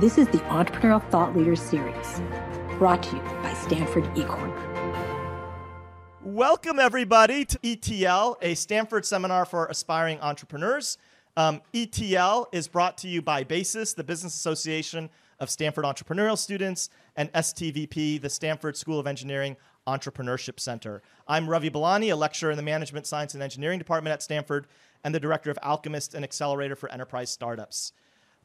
This is the Entrepreneurial Thought Leaders Series, brought to you by Stanford eCorner. Welcome, everybody, to ETL, a Stanford seminar for aspiring entrepreneurs. Um, ETL is brought to you by BASES, the Business Association of Stanford Entrepreneurial Students, and STVP, the Stanford School of Engineering Entrepreneurship Center. I'm Ravi Balani, a lecturer in the Management Science and Engineering Department at Stanford, and the director of Alchemist, an accelerator for enterprise startups.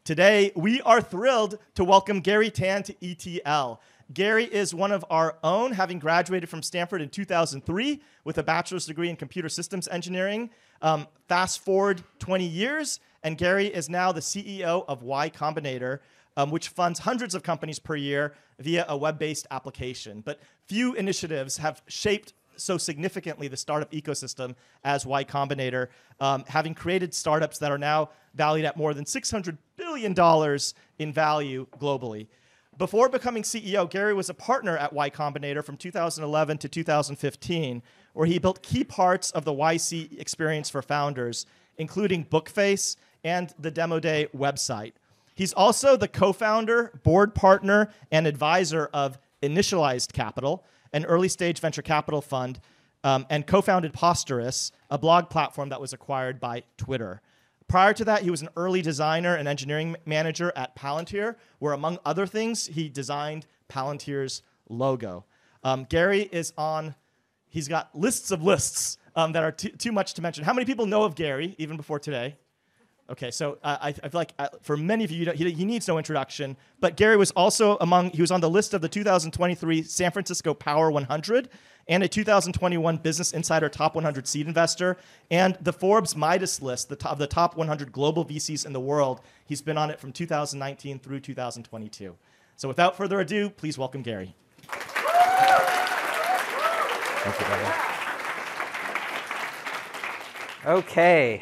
Today, we are thrilled to welcome Garry Tan to ETL. Garry is one of our own, having graduated from Stanford in 2003 with a bachelor's degree in computer systems engineering. Um, fast forward 20 years, and Garry is now the CEO of Y Combinator, um, which funds hundreds of companies per year via a web based application. But few initiatives have shaped so significantly the startup ecosystem as Y Combinator, um, having created startups that are now valued at more than $600 billion in value globally. Before becoming CEO, Garry was a partner at Y Combinator from 2011 to 2015, where he built key parts of the YC experience for founders, including Bookface and the Demo Day website. He's also the co founder, board partner, and advisor of Initialized Capital, an early stage venture capital fund, um, and co founded Posterous, a blog platform that was acquired by Twitter. Prior to that, he was an early designer and engineering manager at Palantir, where, among other things, he designed Palantir's logo. Um, Garry is on, he's got lists of lists um, that are too much to mention. How many people know of Garry even before today? Okay, so uh, I, I, feel like uh, for many of you, he, he, needs no introduction. But Garry was also among, he was on the list of the 2023 San Francisco Power 100 and a 2021 Business Insider Top 100 Seed Investor and the Forbes Midas list the top, of the top 100 global VCs in the world. He's been on it from 2019 through 2022. So without further ado, please welcome Garry. Thank you. Okay.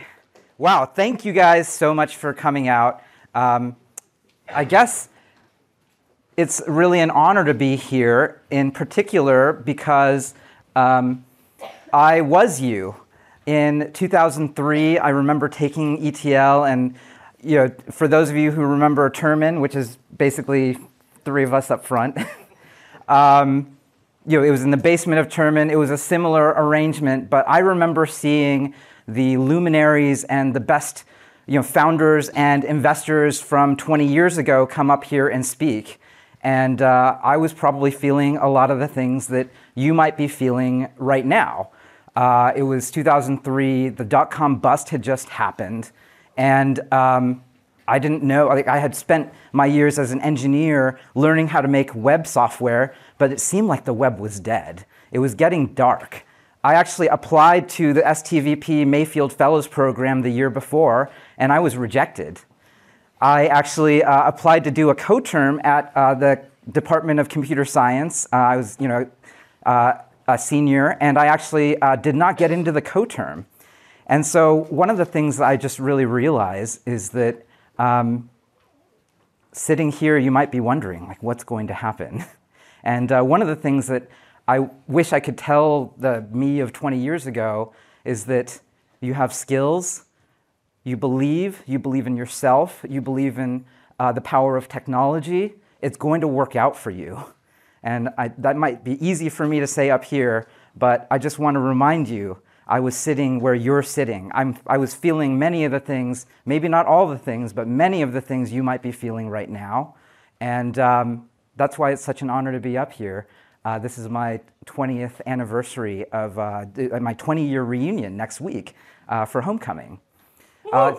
Wow, thank you guys so much for coming out. Um, I guess it's really an honor to be here, in particular because um, I was you. In 2003, I remember taking ETL, and you know, for those of you who remember Terman, which is basically three of us up front, um, you know, it was in the basement of Terman. It was a similar arrangement, but I remember seeing the luminaries and the best you know, founders and investors from 20 years ago come up here and speak. And uh, I was probably feeling a lot of the things that you might be feeling right now. Uh, it was 2003, the dot com bust had just happened. And um, I didn't know, like, I had spent my years as an engineer learning how to make web software, but it seemed like the web was dead. It was getting dark. I actually applied to the STVP Mayfield Fellows Program the year before, and I was rejected. I actually uh, applied to do a co-term at uh, the Department of Computer Science. Uh, I was, you know, uh, a senior, and I actually uh, did not get into the co-term. And so one of the things that I just really realized is that um, sitting here, you might be wondering, like, what's going to happen? And uh, one of the things that I wish I could tell the me of 20 years ago is that you have skills, you believe, you believe in yourself, you believe in uh, the power of technology, it's going to work out for you. And I, that might be easy for me to say up here, but I just want to remind you I was sitting where you're sitting. I'm, I was feeling many of the things, maybe not all the things, but many of the things you might be feeling right now. And um, that's why it's such an honor to be up here. Uh, this is my 20th anniversary of uh, my 20 year reunion next week uh, for homecoming. Uh,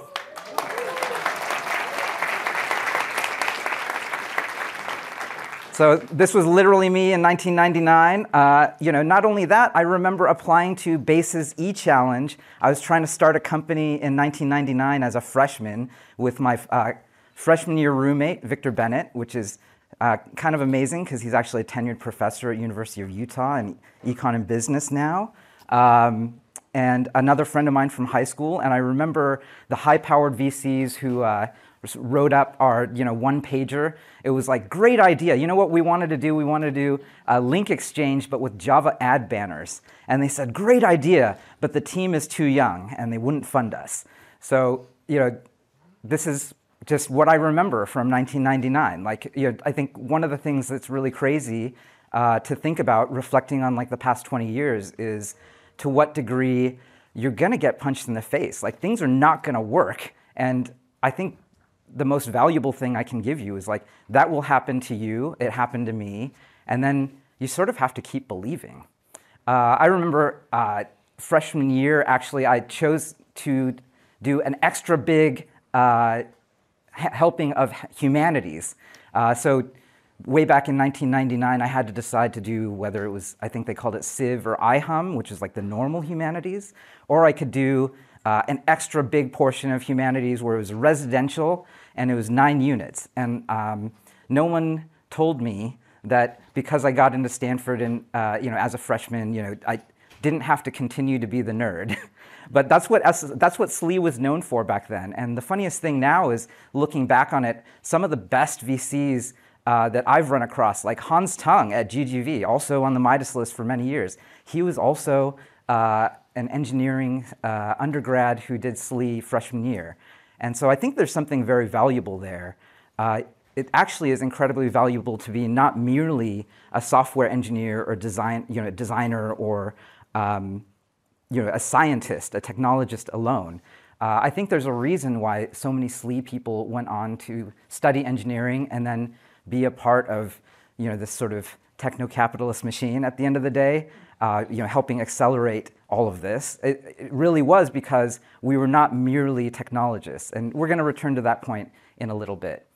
so this was literally me in 1999. Uh, you know, not only that, I remember applying to BASES e-challenge. I was trying to start a company in 1999 as a freshman with my uh, freshman year roommate, Victor Bennett, which is uh, kind of amazing because he's actually a tenured professor at University of Utah in econ and business now. Um, and another friend of mine from high school, and I remember the high-powered VCs who uh, wrote up our you know one pager. It was like great idea. You know what we wanted to do? We wanted to do a link exchange, but with Java ad banners. And they said great idea, but the team is too young, and they wouldn't fund us. So you know, this is just what I remember from 1999. Like, you know, I think one of the things that's really crazy uh, to think about, reflecting on like the past 20 years, is to what degree you're to get punched in the face. Like, things are not to work. And I think the most valuable thing I can give you is like, that will happen to you, it happened to me, and then you sort of have to keep believing. Uh, I remember uh, freshman year, actually, I chose to do an extra big uh, helping of humanities. Uh, so way back in 1999, I had to decide to do whether it was, I think they called it Civ or IHUM, which is like the normal humanities, or I could do uh, an extra big portion of humanities where it was residential and it was nine units. And um, no one told me that because I got into Stanford and uh, you know as a freshman, you know I didn't have to continue to be the nerd. but that's what that's what SLE was known for back then. And the funniest thing now is looking back on it, some of the best VCs uh, that I've run across, like Hans Tung at GGV, also on the Midas list for many years. He was also uh, an engineering uh, undergrad who did SLE freshman year. And so I think there's something very valuable there. Uh, it actually is incredibly valuable to be not merely a software engineer or design, you know, designer or um, you know, a scientist, a technologist alone. Uh, I think there's a reason why so many SLE people went on to study engineering and then be a part of you know, this sort of techno-capitalist machine at the end of the day, uh, you know, helping accelerate all of this. It, it, really was because we were not merely technologists. And we're going to return to that point in a little bit.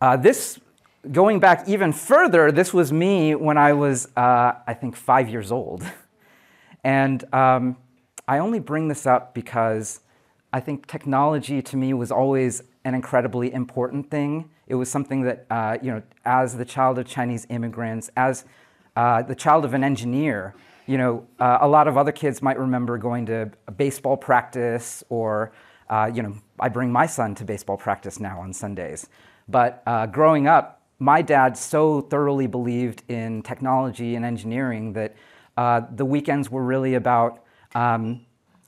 Uh, this, going back even further, this was me when I was, uh, I think, five years old. and um, I only bring this up because I think technology to me was always an incredibly important thing. It was something that, uh, you know, as the child of Chinese immigrants, as uh, the child of an engineer, you know, uh, a lot of other kids might remember going to baseball practice or, uh, you know, I bring my son to baseball practice now on Sundays. But uh, growing up, my dad so thoroughly believed in technology and engineering that uh, the weekends were really about um,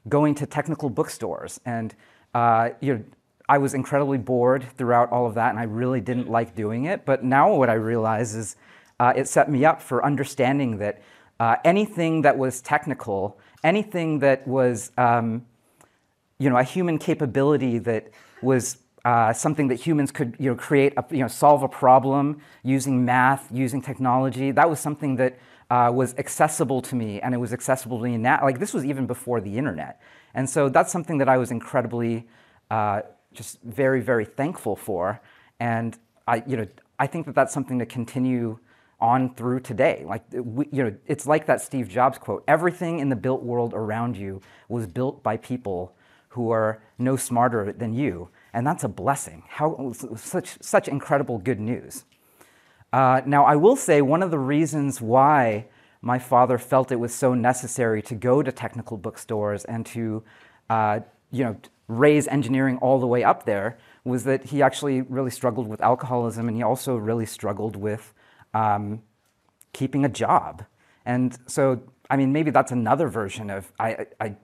going to technical bookstores. And uh, you know, I was incredibly bored throughout all of that, and I really didn't like doing it. But now what I realize is uh, it set me up for understanding that uh, anything that was technical, anything that was um, you know, a human capability that was uh, something that humans could you know, create, a, you know, solve a problem using math, using technology. That was something that uh, was accessible to me, and it was accessible to me now. Like this was even before the internet, and so that's something that I was incredibly, uh, just very, very thankful for. And I, you know, I think that that's something to continue on through today. Like we, you know, it's like that Steve Jobs quote: "Everything in the built world around you was built by people who are no smarter than you." And that's a blessing. How, such, such incredible good news. Uh, now, I will say one of the reasons why my father felt it was so necessary to go to technical bookstores and to uh, you know, raise engineering all the way up there was that he actually really struggled with alcoholism and he also really struggled with um, keeping a job. And so, I mean, maybe that's another version of I, I,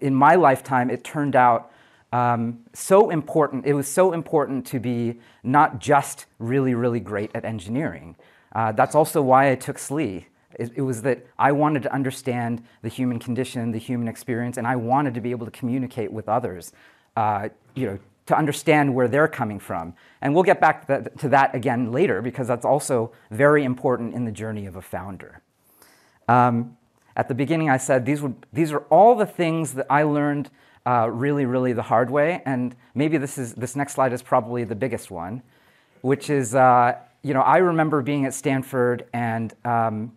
in my lifetime, it turned out um, so important. It was so important to be not just really, really great at engineering. Uh, that's also why I took SLE. It, it, was that I wanted to understand the human condition, the human experience, and I wanted to be able to communicate with others, uh, you know, to understand where they're coming from. And we'll get back to that, to that again later because that's also very important in the journey of a founder. Um, at the beginning, I said these, would, these are all the things that I learned uh, really, really the hard way. And maybe this, is, this next slide is probably the biggest one, which is, uh, you know, I remember being at Stanford and um,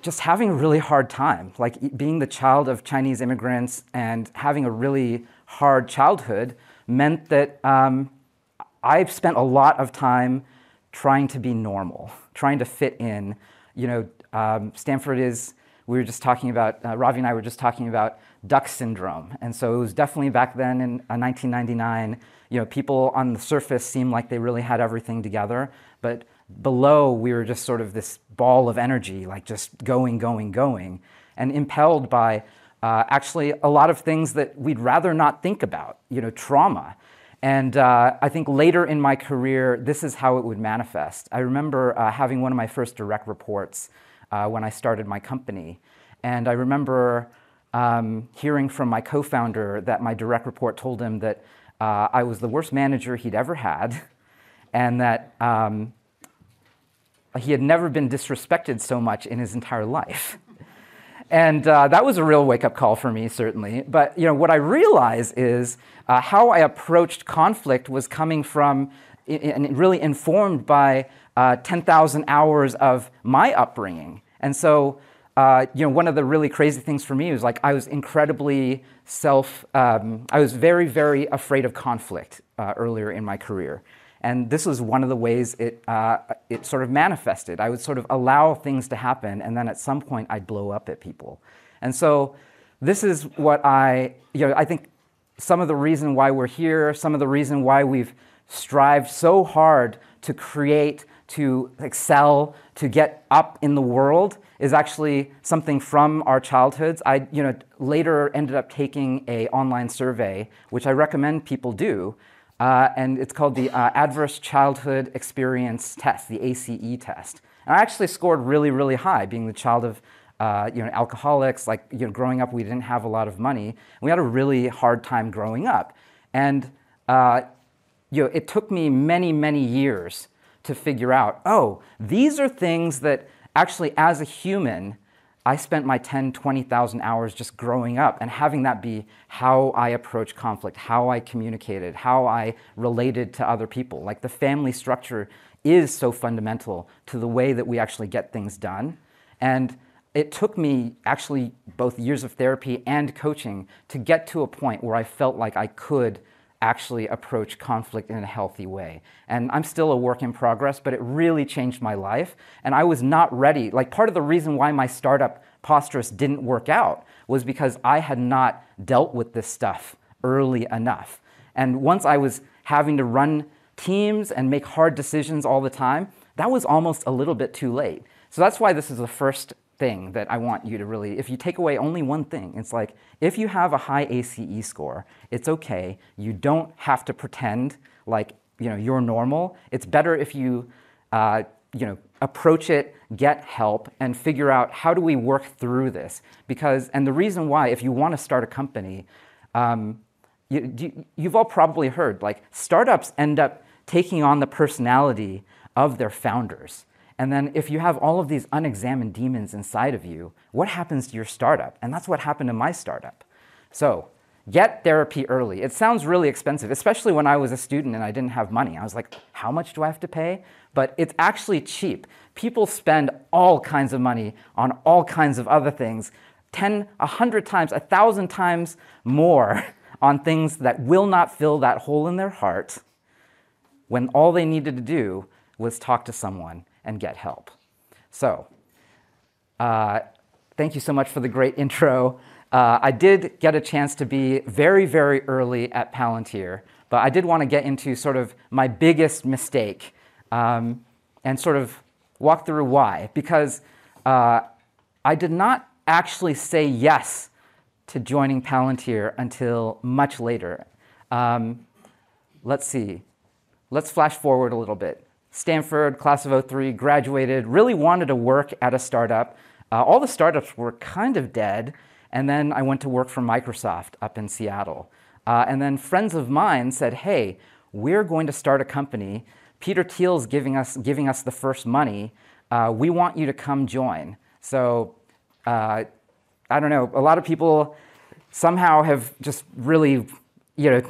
just having a really hard time, like being the child of Chinese immigrants and having a really hard childhood meant that um, I've spent a lot of time trying to be normal, trying to fit in. You know, um, Stanford is, we were just talking about, uh, Ravi and I were just talking about duck syndrome. And so it was definitely back then in uh, 1999, you know, people on the surface seemed like they really had everything together, but below we were just sort of this ball of energy, like just going, going, going, and impelled by uh, actually a lot of things that we'd rather not think about, you know, trauma. And uh, I think later in my career, this is how it would manifest. I remember uh, having one of my first direct reports uh, when I started my company. And I remember um, hearing from my co founder that my direct report told him that uh, I was the worst manager he'd ever had, and that um, he had never been disrespected so much in his entire life. And uh, that was a real wake up call for me, certainly. But you know, what I realized is uh, how I approached conflict was coming from and really informed by uh, 10,000 hours of my upbringing. And so, uh, you know, one of the really crazy things for me was like I was incredibly self, um, I was very, very afraid of conflict uh, earlier in my career. And this was one of the ways it, uh, it sort of manifested. I would sort of allow things to happen, and then at some point I'd blow up at people. And so this is what I, you know, I think some of the reason why we're here, some of the reason why we've strived so hard to create, to excel, to get up in the world is actually something from our childhoods. I, you know, later ended up taking a online survey, which I recommend people do, uh, and it's called the uh, Adverse Childhood Experience Test, the ACE test. And I actually scored really, really high, being the child of uh, you know, alcoholics. Like you know, growing up, we didn't have a lot of money. We had a really hard time growing up, and uh, you know, it took me many, many years to figure out. Oh, these are things that actually, as a human, I spent my 10, 20,000 hours just growing up and having that be how I approach conflict, how I communicated, how I related to other people. Like the family structure is so fundamental to the way that we actually get things done. And it took me actually both years of therapy and coaching to get to a point where I felt like I could actually approach conflict in a healthy way. And I'm still a work in progress, but it really changed my life. And I was not ready. Like, part of the reason why my startup, Posterous, didn't work out was because I had not dealt with this stuff early enough. And once I was having to run teams and make hard decisions all the time, that was almost a little bit too late. So that's why this is the first thing that I want you to really, if you take away only one thing, it's like if you have a high ACE score, it's okay. You don't have to pretend like you know you're normal. It's better if you uh, you know approach it, get help, and figure out how do we work through this. Because and the reason why, if you want to start a company, um, you, you, you've all probably heard like startups end up taking on the personality of their founders. And then if you have all of these unexamined demons inside of you, what happens to your startup? And that's what happened to my startup. So get therapy early. It sounds really expensive, especially when I was a student and I didn't have money. I was like, how much do I have to pay? But it's actually cheap. People spend all kinds of money on all kinds of other things 10, 100 times, 1,000 times more on things that will not fill that hole in their heart when all they needed to do was talk to someone and get help. So, uh, thank you so much for the great intro. Uh, I did get a chance to be very, very early at Palantir, but I did want to get into sort of my biggest mistake um, and sort of walk through why. Because uh, I did not actually say yes to joining Palantir until much later. Um, let's see. Let's flash forward a little bit. Stanford, class of 03, graduated, really wanted to work at a startup. Uh, all the startups were kind of dead. And then I went to work for Microsoft up in Seattle. Uh, and then friends of mine said, hey, we're going to start a company. Peter Thiel's giving us, giving us the first money. Uh, we want you to come join. So uh, I don't know, a lot of people somehow have just really, you know,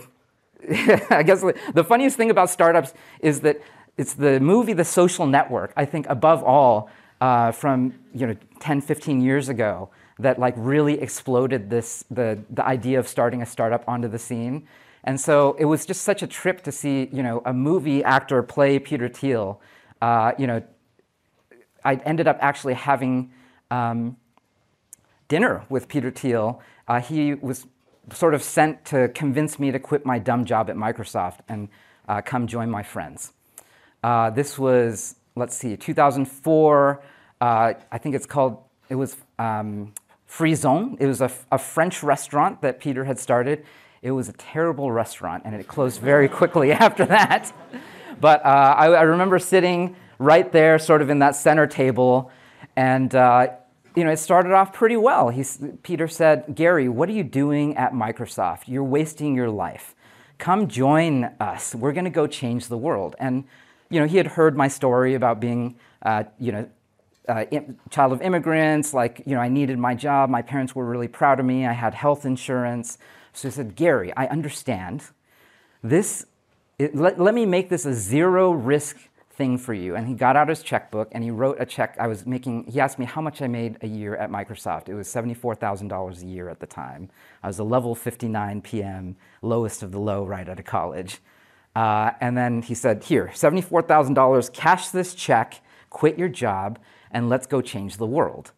I guess the funniest thing about startups is that it's the movie The Social Network, I think above all, uh, from you know 10, 15 years ago, that like really exploded this the, the idea of starting a startup onto the scene. And so it was just such a trip to see you know a movie actor play Peter Thiel. Uh, you know, I ended up actually having um, dinner with Peter Thiel. Uh, he was sort of sent to convince me to quit my dumb job at Microsoft and uh, come join my friends. Uh, this was, let's see, 2004. Uh, I think it's called, it was um, Frisson. It was a, a French restaurant that Peter had started. It was a terrible restaurant, and it closed very quickly after that. But uh, I, I, remember sitting right there, sort of in that center table, and uh, you know, it started off pretty well. He's, Peter said, Garry, what are you doing at Microsoft? You're wasting your life. Come join us. We're going to go change the world. And, you know, he had heard my story about being, uh, you know, uh, child of immigrants. Like, you know, I needed my job. My parents were really proud of me. I had health insurance. So he said, Garry, I understand. This, it, let, let me make this a zero risk thing for you. And he got out his checkbook and he wrote a check. I was making, he asked me how much I made a year at Microsoft. It was $74,000 a year at the time. I was a level 59 PM, lowest of the low right out of college. Uh, and then he said, Here, $74,000, cash this check, quit your job, and let's go change the world.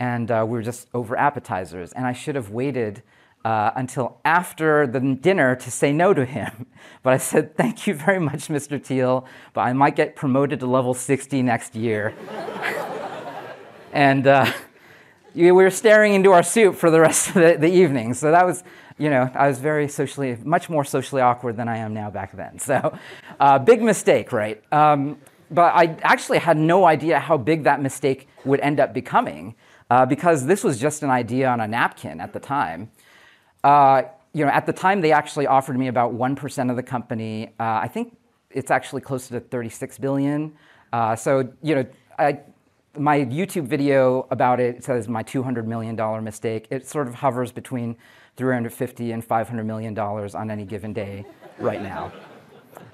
And uh, we were just over appetizers. And I should have waited uh, until after the dinner to say no to him. But I said, Thank you very much, Mr. Thiel, but I might get promoted to level 60 next year. and uh, we were staring into our soup for the rest of the, the, evening. So that was, you know, I was very socially, much more socially awkward than I am now back then. So, uh, big mistake, right? Um, but I actually had no idea how big that mistake would end up becoming uh, because this was just an idea on a napkin at the time. Uh, you know, at the time, they actually offered me about 1% of the company. Uh, I think it's actually closer to 36 billion. Uh, so, you know, I, my YouTube video about it says my $200 million mistake. It sort of hovers between 350 and 500 million dollars on any given day right now.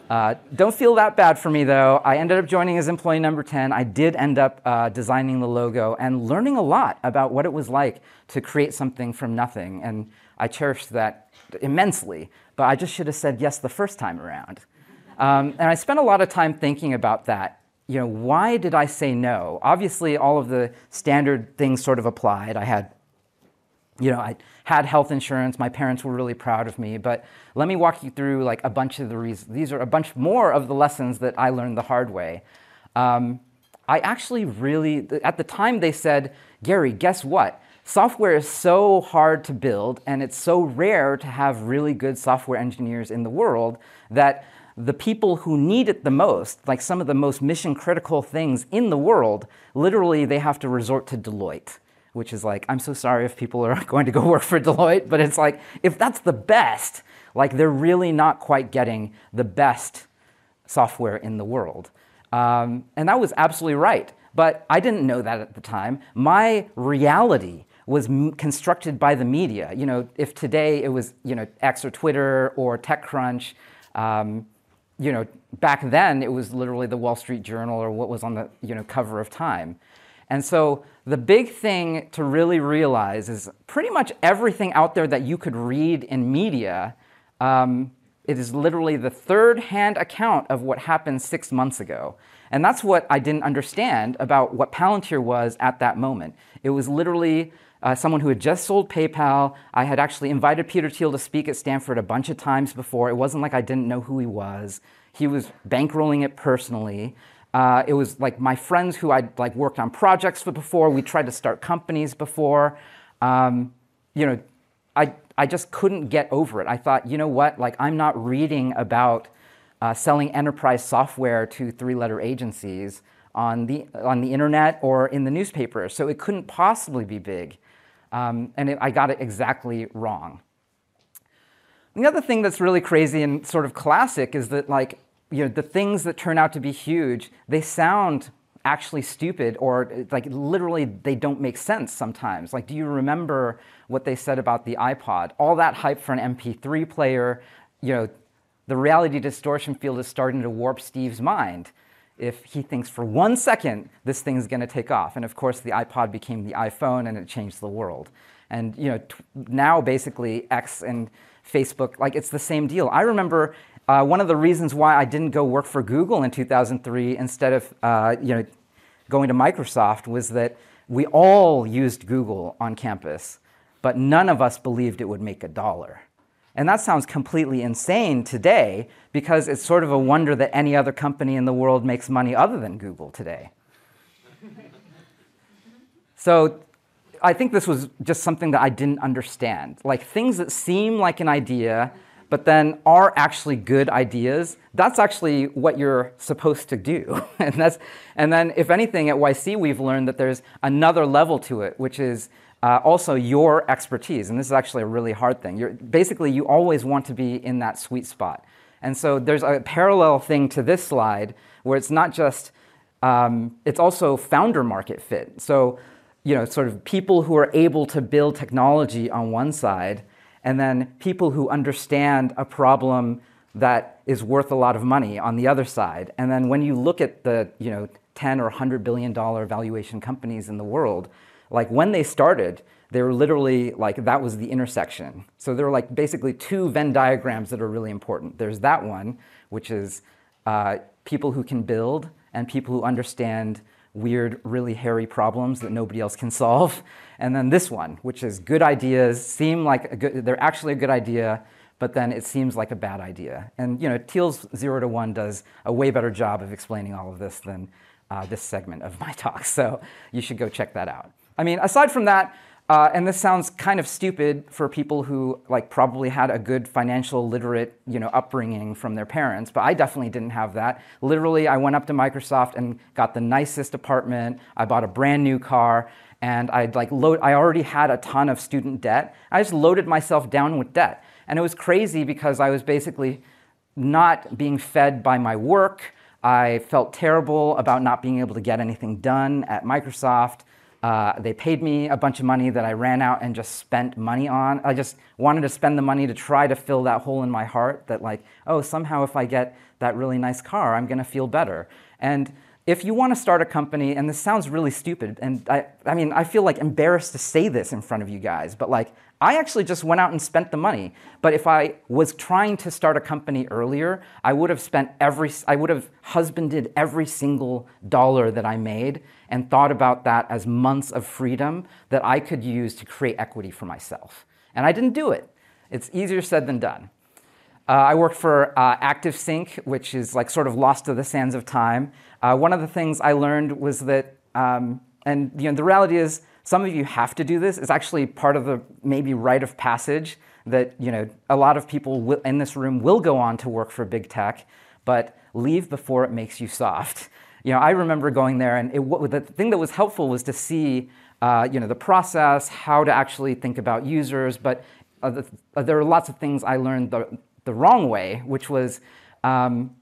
Uh, don't feel that bad for me though. I ended up joining as employee number 10. I did end up uh, designing the logo and learning a lot about what it was like to create something from nothing. And I cherished that immensely, but I just should have said yes the first time around. Um, and I spent a lot of time thinking about that. You know, why did I say no? Obviously, all of the standard things sort of applied. I had, you know, I had health insurance. My parents were really proud of me. But let me walk you through like a bunch of the reasons. These are a bunch more of the lessons that I learned the hard way. Um, I actually really, at the time, they said, Garry, guess what? Software is so hard to build, and it's so rare to have really good software engineers in the world that the people who need it the most, like some of the most mission critical things in the world, literally they have to resort to Deloitte, which is like, I'm so sorry if people are going to go work for Deloitte, but it's like, if that's the best, like they're really not quite getting the best software in the world. Um, and that was absolutely right. But I didn't know that at the time. My reality was constructed by the media. You know, if today it was you know X or Twitter or TechCrunch, um, you know, back then it was literally the Wall Street Journal or what was on the you know cover of Time. And so the big thing to really realize is pretty much everything out there that you could read in media. Um, it is literally the third hand account of what happened six months ago. And that's what I didn't understand about what Palantir was at that moment. It was literally uh, someone who had just sold PayPal. I had actually invited Peter Thiel to speak at Stanford a bunch of times before. It wasn't like I didn't know who he was. He was bankrolling it personally. Uh, it was like my friends who I'd like worked on projects with before. We tried to start companies before. Um, you know, I I just couldn't get over it. I thought, you know what? Like I'm not reading about uh, selling enterprise software to three-letter agencies on the on the internet or in the newspaper. So it couldn't possibly be big. Um, and it, I got it exactly wrong. The other thing that's really crazy and sort of classic is that, like, you know, the things that turn out to be huge, they sound actually stupid or like literally they don't make sense sometimes. Like, do you remember what they said about the iPod? All that hype for an MP3 player, you know, the reality distortion field is starting to warp Steve's mind if he thinks for one second this thing is going to take off. And of course, the iPod became the iPhone and it changed the world. And you know, t- now basically X and Facebook, like it's the same deal. I remember uh, one of the reasons why I didn't go work for Google in 2003 instead of uh, you know going to Microsoft was that we all used Google on campus, but none of us believed it would make a dollar. And that sounds completely insane today because it's sort of a wonder that any other company in the world makes money other than Google today. so I think this was just something that I didn't understand. Like things that seem like an idea, but then are actually good ideas, that's actually what you're supposed to do. and, that's, and then, if anything, at YC, we've learned that there's another level to it, which is uh, also your expertise. And this is actually a really hard thing. You're, basically, you always want to be in that sweet spot. And so there's a parallel thing to this slide where it's not just, um, it's also founder market fit. So, you know, sort of people who are able to build technology on one side, and then people who understand a problem that is worth a lot of money on the other side. And then when you look at the, you know, 10 or 100 billion dollar valuation companies in the world, like when they started, they were literally like that was the intersection. So there are like basically two Venn diagrams that are really important. There's that one, which is uh, people who can build and people who understand weird, really hairy problems that nobody else can solve. And then this one, which is good ideas seem like good, they're actually a good idea, but then it seems like a bad idea. And you know, Thiel's zero to one does a way better job of explaining all of this than uh, this segment of my talk. So you should go check that out. I mean, aside from that, uh, and this sounds kind of stupid for people who like probably had a good financial literate you know upbringing from their parents, but I definitely didn't have that. Literally, I went up to Microsoft and got the nicest apartment. I bought a brand new car, and I'd like load. I already had a ton of student debt. I just loaded myself down with debt, and it was crazy because I was basically not being fed by my work. I felt terrible about not being able to get anything done at Microsoft. Uh, they paid me a bunch of money that I ran out and just spent money on. I just wanted to spend the money to try to fill that hole in my heart that, like, oh, somehow if I get that really nice car, I'm going to feel better. And if you want to start a company, and this sounds really stupid, and I, I mean, I feel like embarrassed to say this in front of you guys, but like, I actually just went out and spent the money. But if I was trying to start a company earlier, I would have spent every, I would have husbanded every single dollar that I made and thought about that as months of freedom that I could use to create equity for myself. And I didn't do it. It's easier said than done. Uh, I worked for uh, ActiveSync, which is like sort of lost to the sands of time. Uh, one of the things I learned was that, um, and you know, the reality is, some of you have to do this. It's actually part of the maybe rite of passage that you know a lot of people in this room will go on to work for big tech, but leave before it makes you soft. You know, I remember going there, and it, the thing that was helpful was to see, uh, you know, the process, how to actually think about users. But uh, the, uh, there are lots of things I learned the, the wrong way, which was um,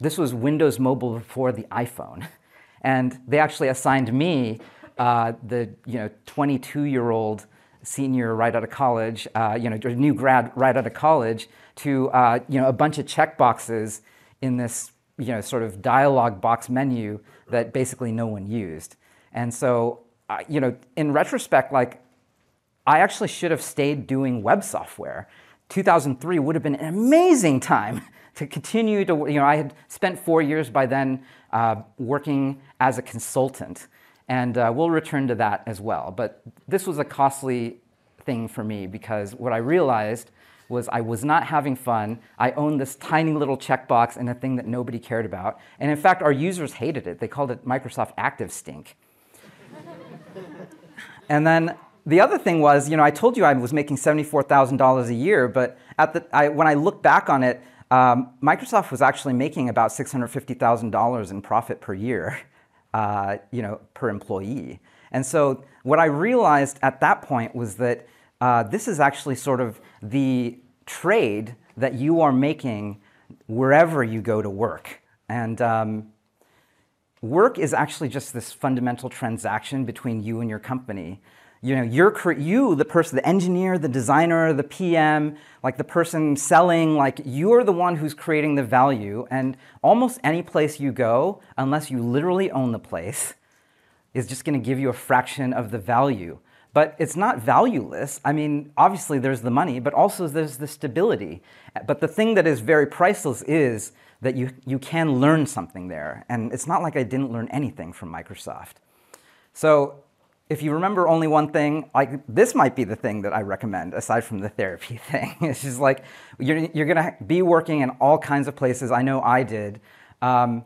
this was Windows Mobile before the iPhone, and they actually assigned me, uh, the you know 22 year old senior right out of college, uh, you know, new grad right out of college, to uh, you know a bunch of check boxes in this you know, sort of dialog box menu that basically no one used. And so, uh, you know, in retrospect, like, I actually should have stayed doing web software. 2003 would have been an amazing time to continue to, you know, I had spent four years by then uh, working as a consultant. And uh, we'll return to that as well. But this was a costly thing for me because what I realized was I was not having fun. I owned this tiny little checkbox in a thing that nobody cared about. And in fact, our users hated it. They called it Microsoft Active Stink. and then the other thing was, you know, I told you I was making $74,000 a year, but at the, I, when I look back on it, um, Microsoft was actually making about $650,000 in profit per year, uh, you know, per employee. And so what I realized at that point was that uh, this is actually sort of the trade that you are making wherever you go to work. And um, work is actually just this fundamental transaction between you and your company. You know, you're you, the person, the engineer, the designer, the PM, like the person selling, like you're the one who's creating the value. And almost any place you go, unless you literally own the place, is just going to give you a fraction of the value. But it's not valueless. I mean, obviously there's the money, but also there's the stability. But the thing that is very priceless is that you, you can learn something there. And it's not like I didn't learn anything from Microsoft. So if you remember only one thing, like this might be the thing that I recommend aside from the therapy thing. it's just like you're, you're to be working in all kinds of places. I know I did. Um,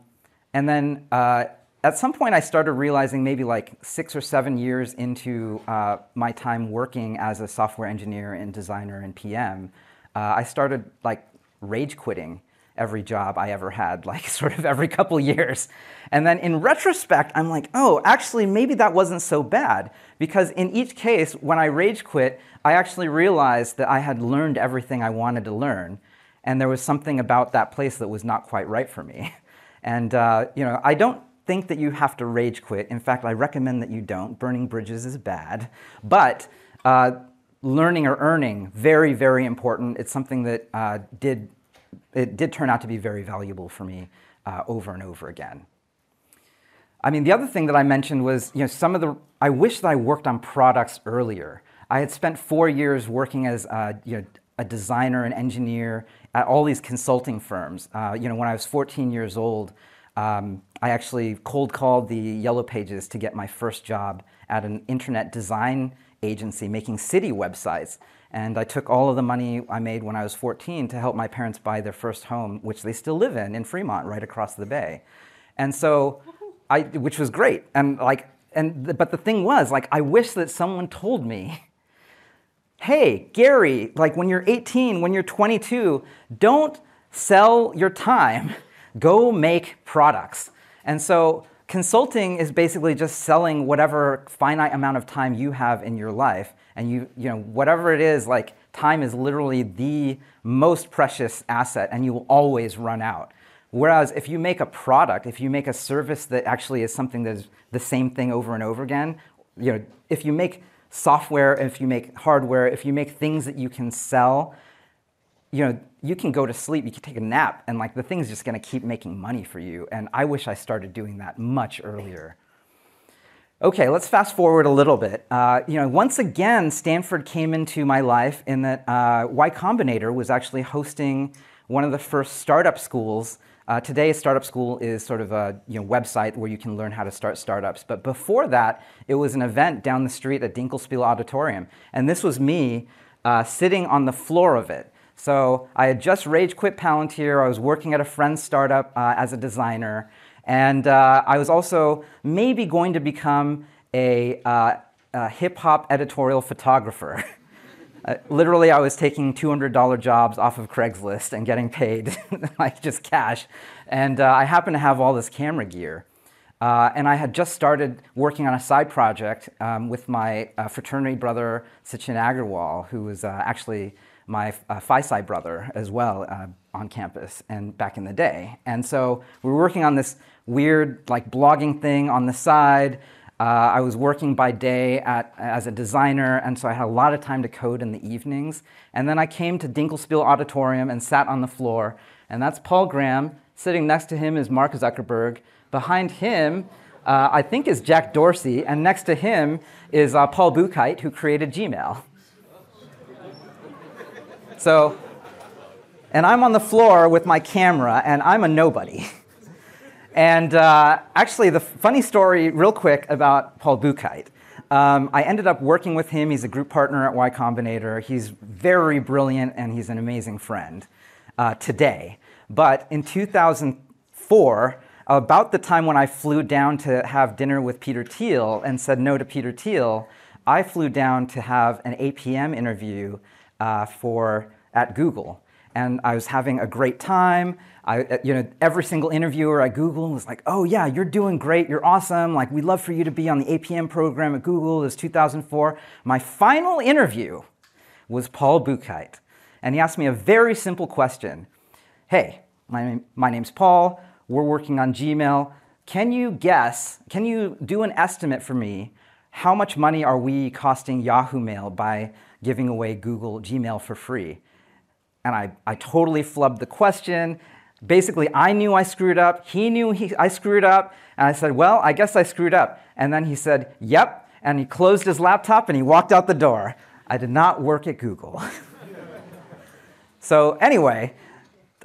and then uh, at some point, I started realizing maybe like six or seven years into uh, my time working as a software engineer and designer and PM, uh, I started like rage quitting every job I ever had, like sort of every couple years. And then in retrospect, I'm like, oh, actually, maybe that wasn't so bad. Because in each case, when I rage quit, I actually realized that I had learned everything I wanted to learn. And there was something about that place that was not quite right for me. And, uh, you know, I don't think that you have to rage quit. In fact, I recommend that you don't. Burning bridges is bad. But uh, learning or earning, very, very important. It's something that uh, did, it did turn out to be very valuable for me uh, over and over again. I mean, the other thing that I mentioned was, you know, some of the, I wish that I worked on products earlier. I had spent four years working as, you know, a designer and engineer at all these consulting firms. Uh, you know, when I was 14 years old, um, I actually cold called the Yellow Pages to get my first job at an internet design agency making city websites. And I took all of the money I made when I was 14 to help my parents buy their first home, which they still live in in Fremont, right across the bay. And so I, which was great. And like, and the, but the thing was, like, I wish that someone told me, hey, Garry, like when you're 18, when you're 22, don't sell your time. Go make products. And so consulting is basically just selling whatever finite amount of time you have in your life. And you, you know, whatever it is, like time is literally the most precious asset and you will always run out. Whereas if you make a product, if you make a service that actually is something that is the same thing over and over again, you know, if you make software, if you make hardware, if you make things that you can sell, you know, you can go to sleep, you can take a nap, and like the thing's just gonna keep making money for you. And I wish I started doing that much earlier. Okay, let's fast forward a little bit. Uh, you know, once again, Stanford came into my life in that uh, Y Combinator was actually hosting one of the first startup schools uh, today, a Startup School is sort of a you know, website where you can learn how to start startups. But before that, it was an event down the street at Dinkelspiel Auditorium. And this was me uh, sitting on the floor of it. So I had just rage quit Palantir. I was working at a friend's startup uh, as a designer. And uh, I was also maybe going to become a, uh, a hip hop editorial photographer. Uh, literally, I was taking $200 jobs off of Craigslist and getting paid like just cash. And uh, I happened to have all this camera gear. Uh, and I had just started working on a side project um, with my uh, fraternity brother, Sachin Agarwal, who was uh, actually my uh, Phi brother as well on campus and back in the day. And so we were working on this weird like blogging thing on the side. Uh, I was working by day at, as a designer, and so I had a lot of time to code in the evenings. And then I came to Dinkelspiel Auditorium and sat on the floor, and that's Paul Graham. Sitting next to him is Mark Zuckerberg. Behind him, uh, I think, is Jack Dorsey, and next to him is uh, Paul Buchheit, who created Gmail. So, and I'm on the floor with my camera, and I'm a nobody. And uh, actually, the funny story, real quick, about Paul Buchheit. Um, I ended up working with him. He's a group partner at Y Combinator. He's very brilliant and he's an amazing friend uh, today. But in 2004, about the time when I flew down to have dinner with Peter Thiel and said no to Peter Thiel, I flew down to have an APM interview uh, for, at Google. And I was having a great time. I, uh, you know, every single interviewer at Google was like, "Oh yeah, you're doing great. You're awesome. Like, we'd love for you to be on the APM program at Google." It was 2004. My final interview was Paul Buchheit, and he asked me a very simple question: "Hey, my, name, my name's Paul. We're working on Gmail. Can you guess? Can you do an estimate for me? How much money are we costing Yahoo Mail by giving away Google Gmail for free?" And I, I totally flubbed the question basically, I knew I screwed up. He knew he, I screwed up. And I said, Well, I guess I screwed up. And then he said, Yep. And he closed his laptop and he walked out the door. I did not work at Google. so, anyway,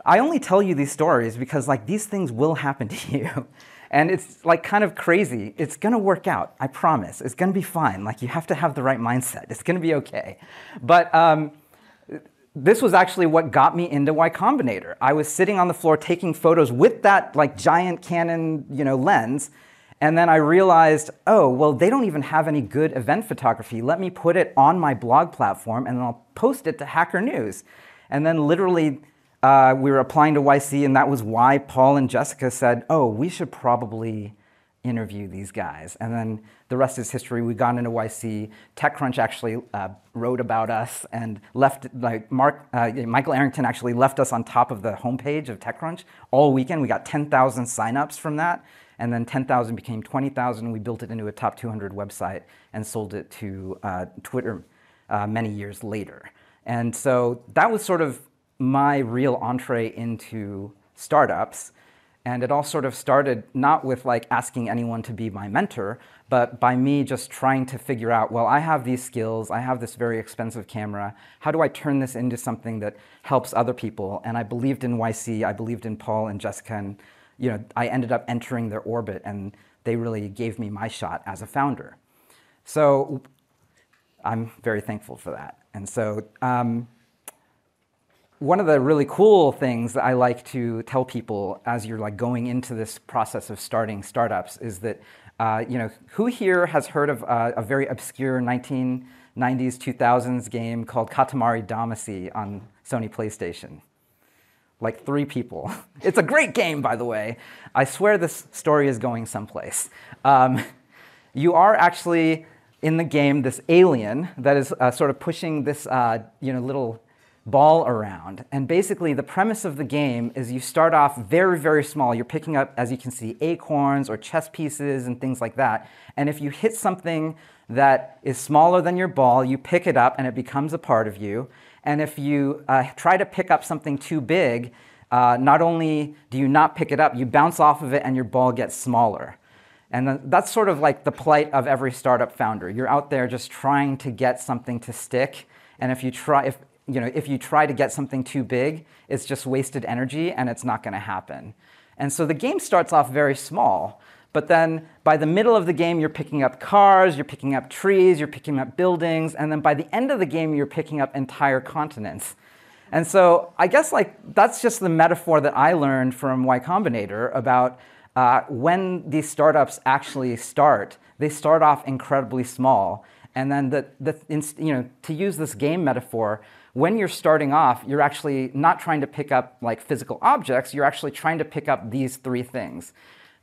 I only tell you these stories because, like, these things will happen to you. And it's like kind of crazy. It's gonna work out, I promise. It's gonna be fine. Like, you have to have the right mindset. It's gonna be okay. But, um, this was actually what got me into Y Combinator. I was sitting on the floor taking photos with that like giant Canon, you know, lens, And then I realized, oh, well, they don't even have any good event photography. Let me put it on my blog platform and I'll post it to Hacker News. And then literally, uh, we were applying to YC, and that was why Paul and Jessica said, oh, we should probably interview these guys. And then the rest is history. We got into YC. TechCrunch actually uh, wrote about us and left, like Mark, uh, Michael Arrington actually left us on top of the homepage of TechCrunch all weekend. We got 10,000 signups from that. And then 10,000 became 20,000. We built it into a top 200 website and sold it to uh, Twitter uh, many years later. And so that was sort of my real entree into startups. And it all sort of started not with like asking anyone to be my mentor, but by me just trying to figure out, well, I have these skills, I have this very expensive camera. How do I turn this into something that helps other people? And I believed in YC, I believed in Paul and Jessica, and you know, I ended up entering their orbit, and they really gave me my shot as a founder. So I'm very thankful for that. And so um, one of the really cool things that I like to tell people as you're like going into this process of starting startups is that uh, you know who here has heard of uh, a very obscure 1990s 2000s game called Katamari Damacy on Sony PlayStation? Like three people. it's a great game, by the way. I swear this story is going someplace. Um, you are actually in the game this alien that is uh, sort of pushing this uh, you know little ball around. And basically, the premise of the game is you start off very, very small. You're picking up, as you can see, acorns or chess pieces and things like that. And if you hit something that is smaller than your ball, you pick it up and it becomes a part of you. And if you uh, try to pick up something too big, uh, not only do you not pick it up, you bounce off of it and your ball gets smaller. And that's sort of like the plight of every startup founder. You're out there just trying to get something to stick. And if you try, if, you know, if you try to get something too big, it's just wasted energy and it's not going to happen. And so the game starts off very small, but then by the middle of the game, you're picking up cars, you're picking up trees, you're picking up buildings, and then by the end of the game, you're picking up entire continents. And so I guess like that's just the metaphor that I learned from Y Combinator about uh, when these startups actually start. They start off incredibly small, and then the, the you know to use this game metaphor, when you're starting off, you're actually not trying to pick up like physical objects, you're actually trying to pick up these three things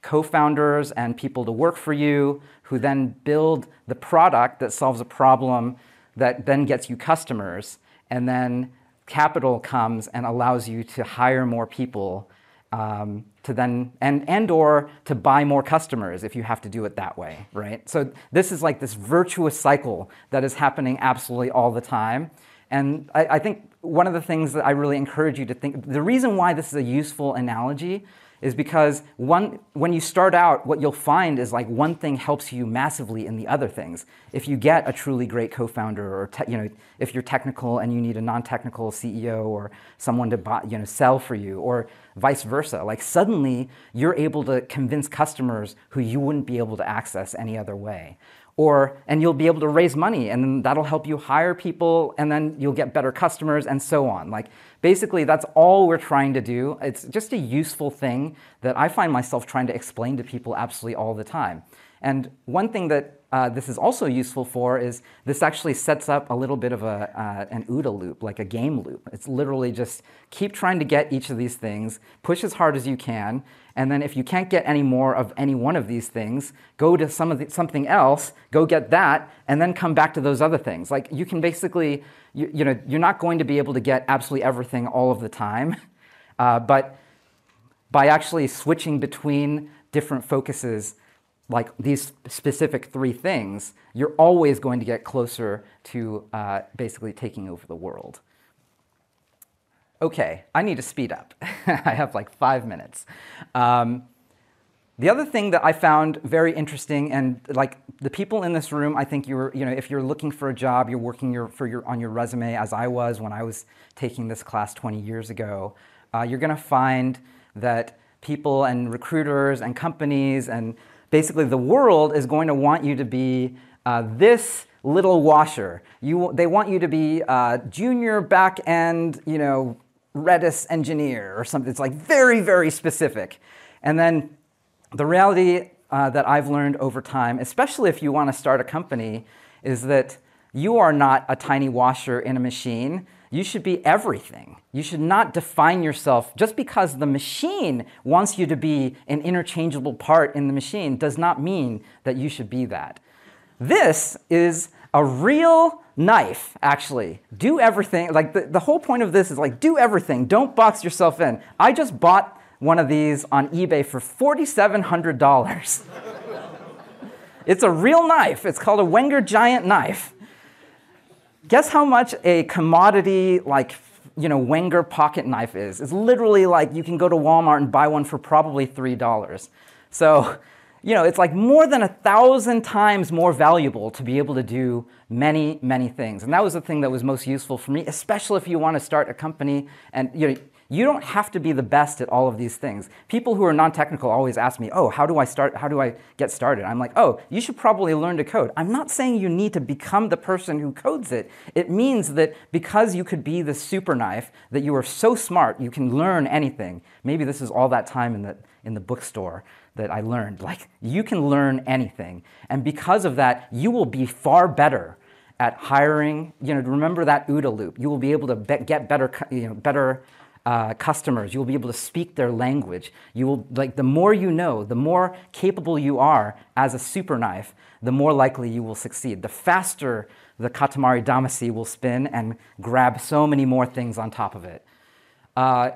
co founders and people to work for you who then build the product that solves a problem that then gets you customers. And then capital comes and allows you to hire more people um, to then and and or to buy more customers if you have to do it that way right? So this is like this virtuous cycle that is happening absolutely all the time and I, I, think one of the things that I really encourage you to think, the reason why this is a useful analogy is because one, when you start out, what you'll find is like one thing helps you massively in the other things. If you get a truly great co-founder, or te- you know, if you're technical and you need a non-technical CEO or someone to buy, you know, sell for you, or vice versa, like suddenly you're able to convince customers who you wouldn't be able to access any other way or and you'll be able to raise money and that'll help you hire people and then you'll get better customers and so on. Like basically that's all we're trying to do. It's just a useful thing that i find myself trying to explain to people absolutely all the time. And one thing that uh, this is also useful for is this actually sets up a little bit of a, uh, an OODA loop, like a game loop. It's literally just keep trying to get each of these things, push as hard as you can, and then if you can't get any more of any one of these things, go to some of the, something else, go get that, and then come back to those other things. Like you can basically, you, you know, you're not going to be able to get absolutely everything all of the time, uh, but by actually switching between different focuses, like these specific three things, you're always going to get closer to uh, basically taking over the world. Okay, I need to speed up. I have like five minutes. Um, the other thing that I found very interesting, and like the people in this room, I think you're, you know, if you're looking for a job, you're working your, for your, on your resume, as I was when I was taking this class 20 years ago, uh, you're going to find that people and recruiters and companies and basically the world is going to want you to be uh, this little washer. You, they want you to be uh, junior back end, you know, Redis engineer or something. It's like very, very specific. And then the reality uh, that I've learned over time, especially if you want to start a company, is that you are not a tiny washer in a machine. You should be everything. You should not define yourself just because the machine wants you to be an interchangeable part in the machine does not mean that you should be that. This is a real knife, actually. Do everything. Like the, the whole point of this is like do everything. Don't box yourself in. I just bought one of these on eBay for $4,700. it's a real knife. It's called a Wenger Giant knife. Guess how much a commodity like you know Wenger pocket knife is? It's literally like you can go to Walmart and buy one for probably three dollars. So, you know, it's like more than a thousand times more valuable to be able to do many, many things. And that was the thing that was most useful for me, especially if you want to start a company and you know you don't have to be the best at all of these things. People who are non-technical always ask me, "Oh, how do I start? How do I get started?" I'm like, "Oh, you should probably learn to code." I'm not saying you need to become the person who codes it. It means that because you could be the super knife, that you are so smart, you can learn anything. Maybe this is all that time in the in the bookstore that I learned. Like, you can learn anything. And because of that, you will be far better at hiring. You know, remember that OODA loop. You will be able to be- get better, you know, better uh, customers. You will be able to speak their language. You will like the more you know, the more capable you are as a super knife, the more likely you will succeed. The faster the Katamari Damacy will spin and grab so many more things on top of it. Uh,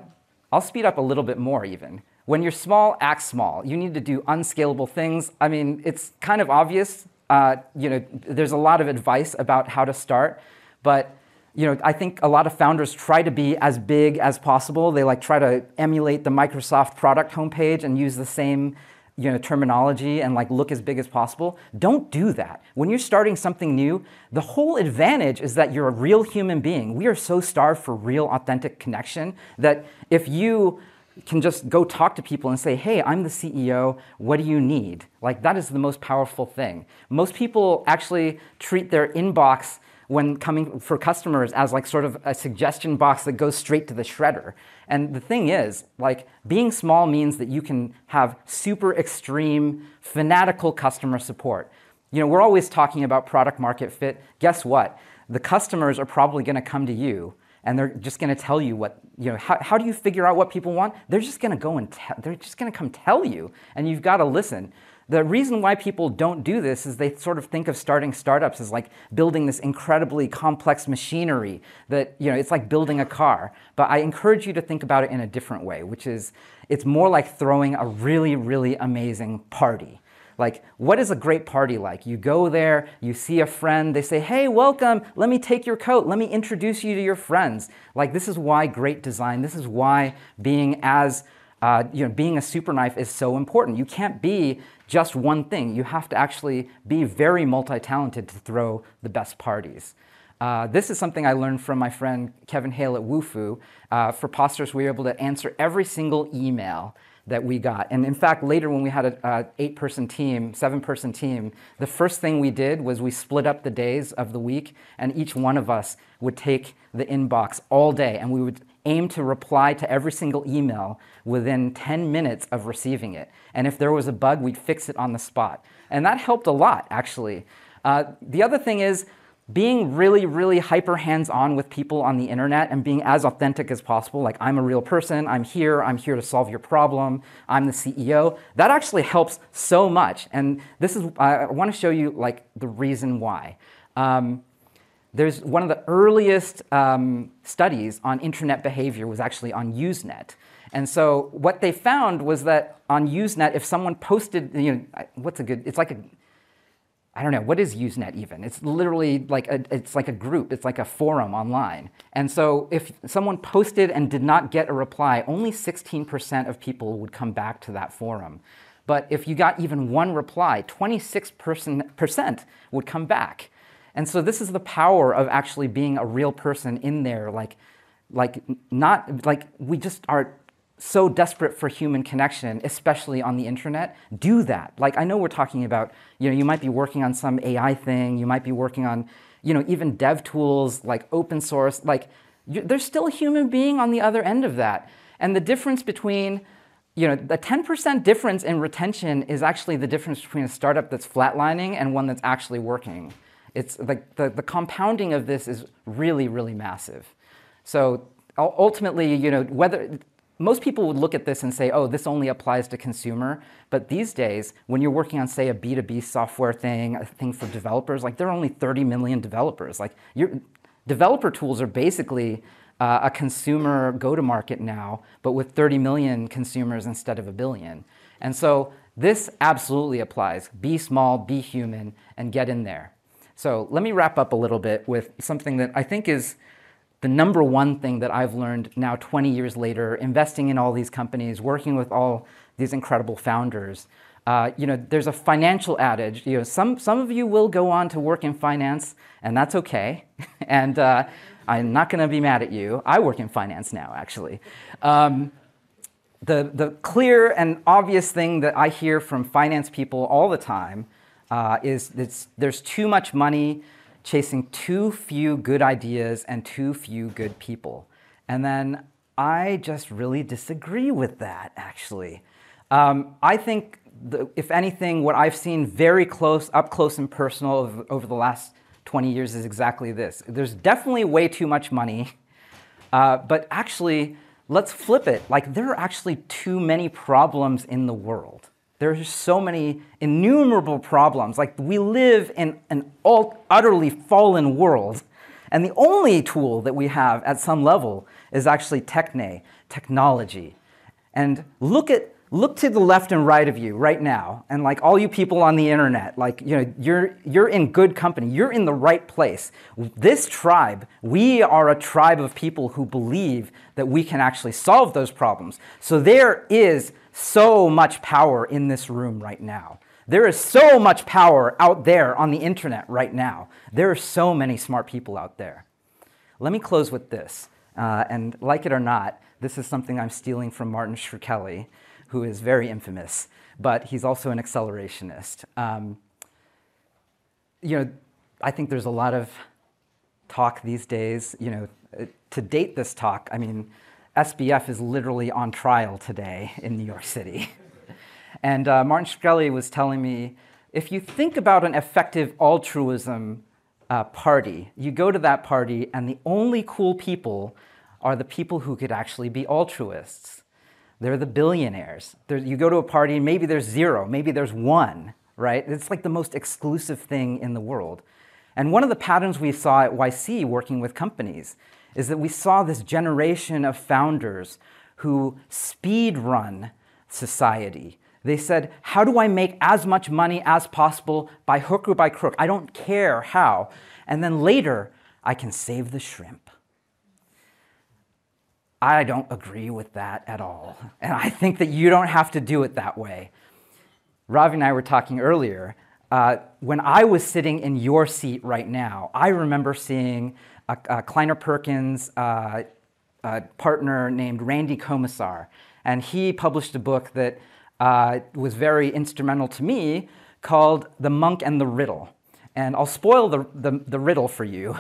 I'll speed up a little bit more even. When you're small, act small. You need to do unscalable things. I mean, it's kind of obvious. Uh, you know, there's a lot of advice about how to start, but you know, I think a lot of founders try to be as big as possible. They like try to emulate the Microsoft product homepage and use the same you know, terminology and like look as big as possible. Don't do that. When you're starting something new, the whole advantage is that you're a real human being. We are so starved for real authentic connection that if you can just go talk to people and say, hey, I'm the CEO, what do you need? Like, that is the most powerful thing. Most people actually treat their inbox when coming for customers as like sort of a suggestion box that goes straight to the shredder. And the thing is, like being small means that you can have super extreme, fanatical customer support. You know, we're always talking about product market fit. Guess what? The customers are probably going to come to you and they're just going to tell you what you know how, how do you figure out what people want they're just going to go and te- they're just going to come tell you and you've got to listen the reason why people don't do this is they sort of think of starting startups as like building this incredibly complex machinery that, you know, it's like building a car. But I encourage you to think about it in a different way, which is it's more like throwing a really, really amazing party. Like, what is a great party like? You go there, you see a friend, they say, hey, welcome, let me take your coat, let me introduce you to your friends. Like, this is why great design, this is why being as uh, you know, being a super knife is so important. You can't be just one thing. You have to actually be very multi-talented to throw the best parties. Uh, this is something I learned from my friend Kevin Hale at Wufoo. Uh, for Posterous, we were able to answer every single email that we got. And in fact, later when we had an eight person team, seven person team, the first thing we did was we split up the days of the week, and each one of us would take the inbox all day, and we would aim to reply to every single email within 10 minutes of receiving it. And if there was a bug, we'd fix it on the spot. And that helped a lot, actually. Uh, the other thing is, being really, really hyper hands on with people on the internet and being as authentic as possible, like I'm a real person, I'm here, I'm here to solve your problem, I'm the CEO, that actually helps so much. And this is, I want to show you like the reason why. Um, there's one of the earliest um, studies on internet behavior was actually on Usenet. And so what they found was that on Usenet, if someone posted, you know, what's a good, it's like a, I don't know, what is Usenet even? It's literally like a, it's like a group, it's like a forum online. And so if someone posted and did not get a reply, only 16% of people would come back to that forum. But if you got even one reply, 26% would come back. And so this is the power of actually being a real person in there, like, like not like we just are so desperate for human connection, especially on the internet, do that. Like I know we're talking about, you know, you might be working on some AI thing, you might be working on, you know, even dev tools like open source, like you, there's still a human being on the other end of that. And the difference between you know, the 10% difference in retention is actually the difference between a startup that's flatlining and one that's actually working. It's like the, the compounding of this is really, really massive. So ultimately, you know, whether most people would look at this and say, oh, this only applies to consumer. But these days, when you're working on, say, a B2B software thing, a thing for developers, like there are only 30 million developers. Like your developer tools are basically uh, a consumer go-to-market now, but with 30 million consumers instead of a billion. And so this absolutely applies. Be small, be human, and get in there. So let me wrap up a little bit with something that I think is the number one thing that I've learned now 20 years later, investing in all these companies, working with all these incredible founders. Uh, you know, there's a financial adage. You know, some some of you will go on to work in finance, and that's okay. and uh, I'm not going to be mad at you. I work in finance now, actually. Um, the the clear and obvious thing that I hear from finance people all the time uh, is that there's too much money chasing too few good ideas and too few good people. And then I just really disagree with that, actually. Um, I think, the, if anything, what I've seen very close, up close and personal over, over, the last 20 years is exactly this. There's definitely way too much money, uh, but actually, let's flip it. Like, there are actually too many problems in the world. There's so many innumerable problems. Like we live in an utterly fallen world, and the only tool that we have at some level is actually techne, technology. And look at look to the left and right of you right now, and like all you people on the internet, like you know, you're you're in good company. You're in the right place. This tribe, we are a tribe of people who believe that we can actually solve those problems. So there is so much power in this room right now. There is so much power out there on the internet right now. There are so many smart people out there. Let me close with this. Uh, and like it or not, this is something I'm stealing from Martin Shkreli, who is very infamous, but he's also an accelerationist. Um, you know, I think there's a lot of talk these days, you know, to date this talk, I mean, SBF is literally on trial today in New York City. and uh, Martin Shkreli was telling me if you think about an effective altruism uh, party, you go to that party, and the only cool people are the people who could actually be altruists. They're the billionaires. They're, you go to a party, and maybe there's zero, maybe there's one, right? It's like the most exclusive thing in the world. And one of the patterns we saw at YC working with companies is that we saw this generation of founders who speed run society. They said, How do I make as much money as possible by hook or by crook? I don't care how. And then later, I can save the shrimp. I don't agree with that at all. And I think that you don't have to do it that way. Ravi and I were talking earlier. Uh, when I was sitting in your seat right now, I remember seeing a, a Kleiner Perkins uh, a partner named Randy Komisar. And he published a book that uh, was very instrumental to me called The Monk and the Riddle. And I'll spoil the, the, the riddle for you,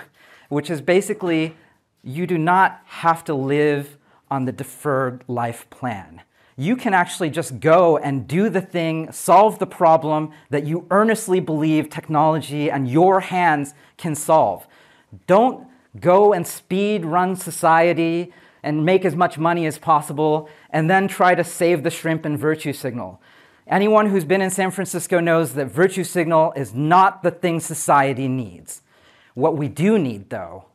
which is basically you do not have to live on the deferred life plan. You can actually just go and do the thing, solve the problem that you earnestly believe technology and your hands can solve. Don't go and speed run society and make as much money as possible, and then try to save the shrimp and virtue signal. Anyone who's been in San Francisco knows that virtue signal is not the thing society needs. What we do need, though,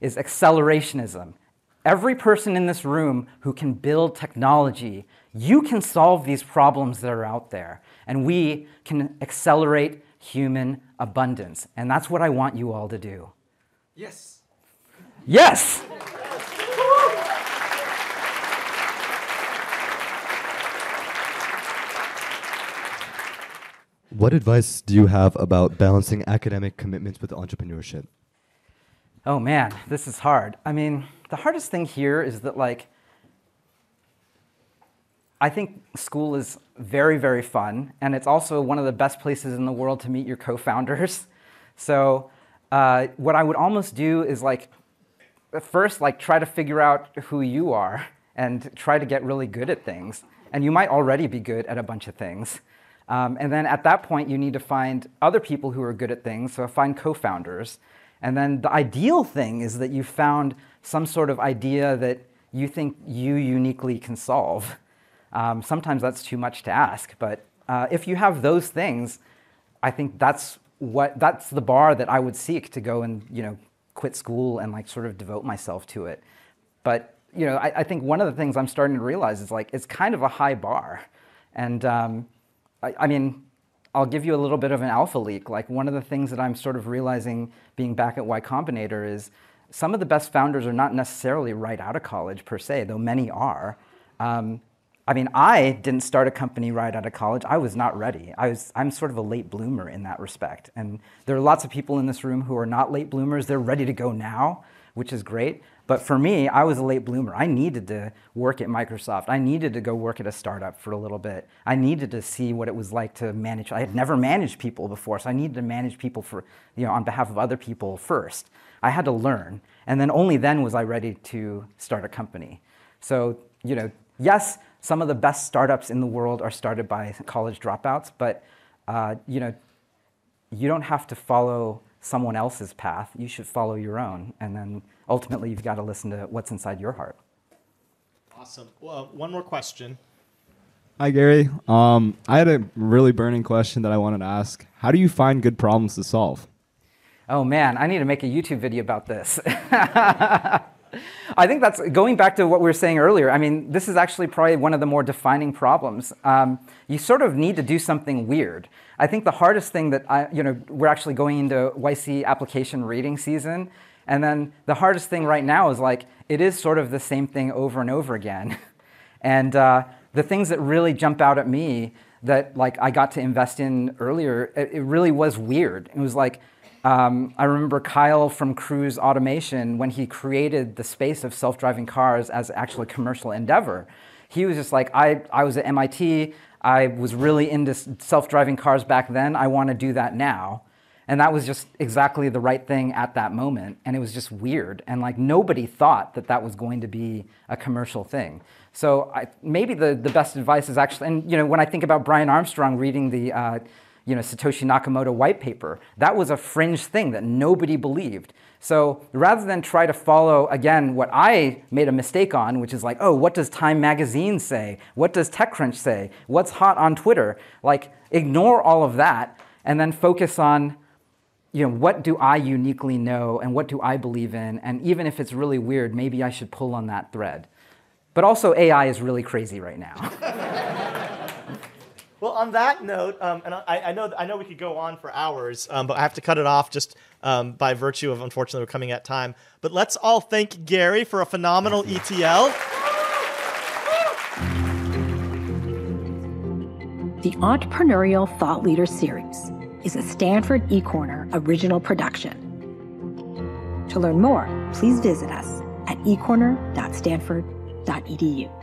is accelerationism. Every person in this room who can build technology, you can solve these problems that are out there, and we can accelerate human abundance. And that's what I want you all to do. Yes. Yes! What advice do you have about balancing academic commitments with entrepreneurship? Oh man, this is hard. I mean, the hardest thing here is that, like, I think school is very, very fun, and it's also one of the best places in the world to meet your co founders. So, uh, what I would almost do is like first like try to figure out who you are and try to get really good at things and you might already be good at a bunch of things. Um, and then at that point, you need to find other people who are good at things, so find co founders. And then the ideal thing is that you found some sort of idea that you think you uniquely can solve. Um, sometimes that's too much to ask, but uh, if you have those things, I think that's what that's the bar that I would seek to go and you know quit school and like sort of devote myself to it. But you know, I, I think one of the things I'm starting to realize is like it's kind of a high bar, and um, I, I mean, I'll give you a little bit of an alpha leak. Like one of the things that I'm sort of realizing being back at Y Combinator is some of the best founders are not necessarily right out of college per se, though many are. Um, I mean, I didn't start a company right out of college. I was not ready. I was, I'm sort of a late bloomer in that respect. And there are lots of people in this room who are not late bloomers. They're ready to go now, which is great. But for me, I was a late bloomer. I needed to work at Microsoft. I needed to go work at a startup for a little bit. I needed to see what it was like to manage. I had never managed people before, so I needed to manage people for, you know, on behalf of other people first. I had to learn. And then only then was I ready to start a company. So, you know, yes, some of the best startups in the world are started by college dropouts, but uh, you know, you don't have to follow someone else's path. You should follow your own, and then ultimately you've got to listen to what's inside your heart. Awesome. Well, one more question. Hi, Garry. Um, I had a really burning question that I wanted to ask. How do you find good problems to solve? Oh man, I need to make a YouTube video about this. I think that's going back to what we were saying earlier. I mean, this is actually probably one of the more defining problems. Um, you sort of need to do something weird. I think the hardest thing that I, you know, we're actually going into YC application reading season, and then the hardest thing right now is like it is sort of the same thing over and over again. and uh, the things that really jump out at me that like I got to invest in earlier, it, it really was weird. It was like um, I remember Kyle from Cruise Automation, when he created the space of self driving cars as actually a commercial endeavor, he was just like, I, I was at MIT, I was really into self driving cars back then, I want to do that now. And that was just exactly the right thing at that moment. And it was just weird. And like nobody thought that that was going to be a commercial thing. So I, maybe the, the best advice is actually, and you know, when I think about Brian Armstrong reading the, uh, you know, Satoshi Nakamoto white paper. That was a fringe thing that nobody believed. So rather than try to follow, again, what I made a mistake on, which is like, oh, what does Time Magazine say? What does TechCrunch say? What's hot on Twitter? Like, ignore all of that and then focus on, you know, what do I uniquely know and what do I believe in? And even if it's really weird, maybe I should pull on that thread. But also, AI is really crazy right now. Well, on that note, um, and I, I, know I know we could go on for hours, um, but I have to cut it off just um, by virtue of unfortunately we're coming at time. But let's all thank Garry for a phenomenal ETL. The Entrepreneurial Thought Leader Series is a Stanford eCorner original production. To learn more, please visit us at ecorner.stanford.edu.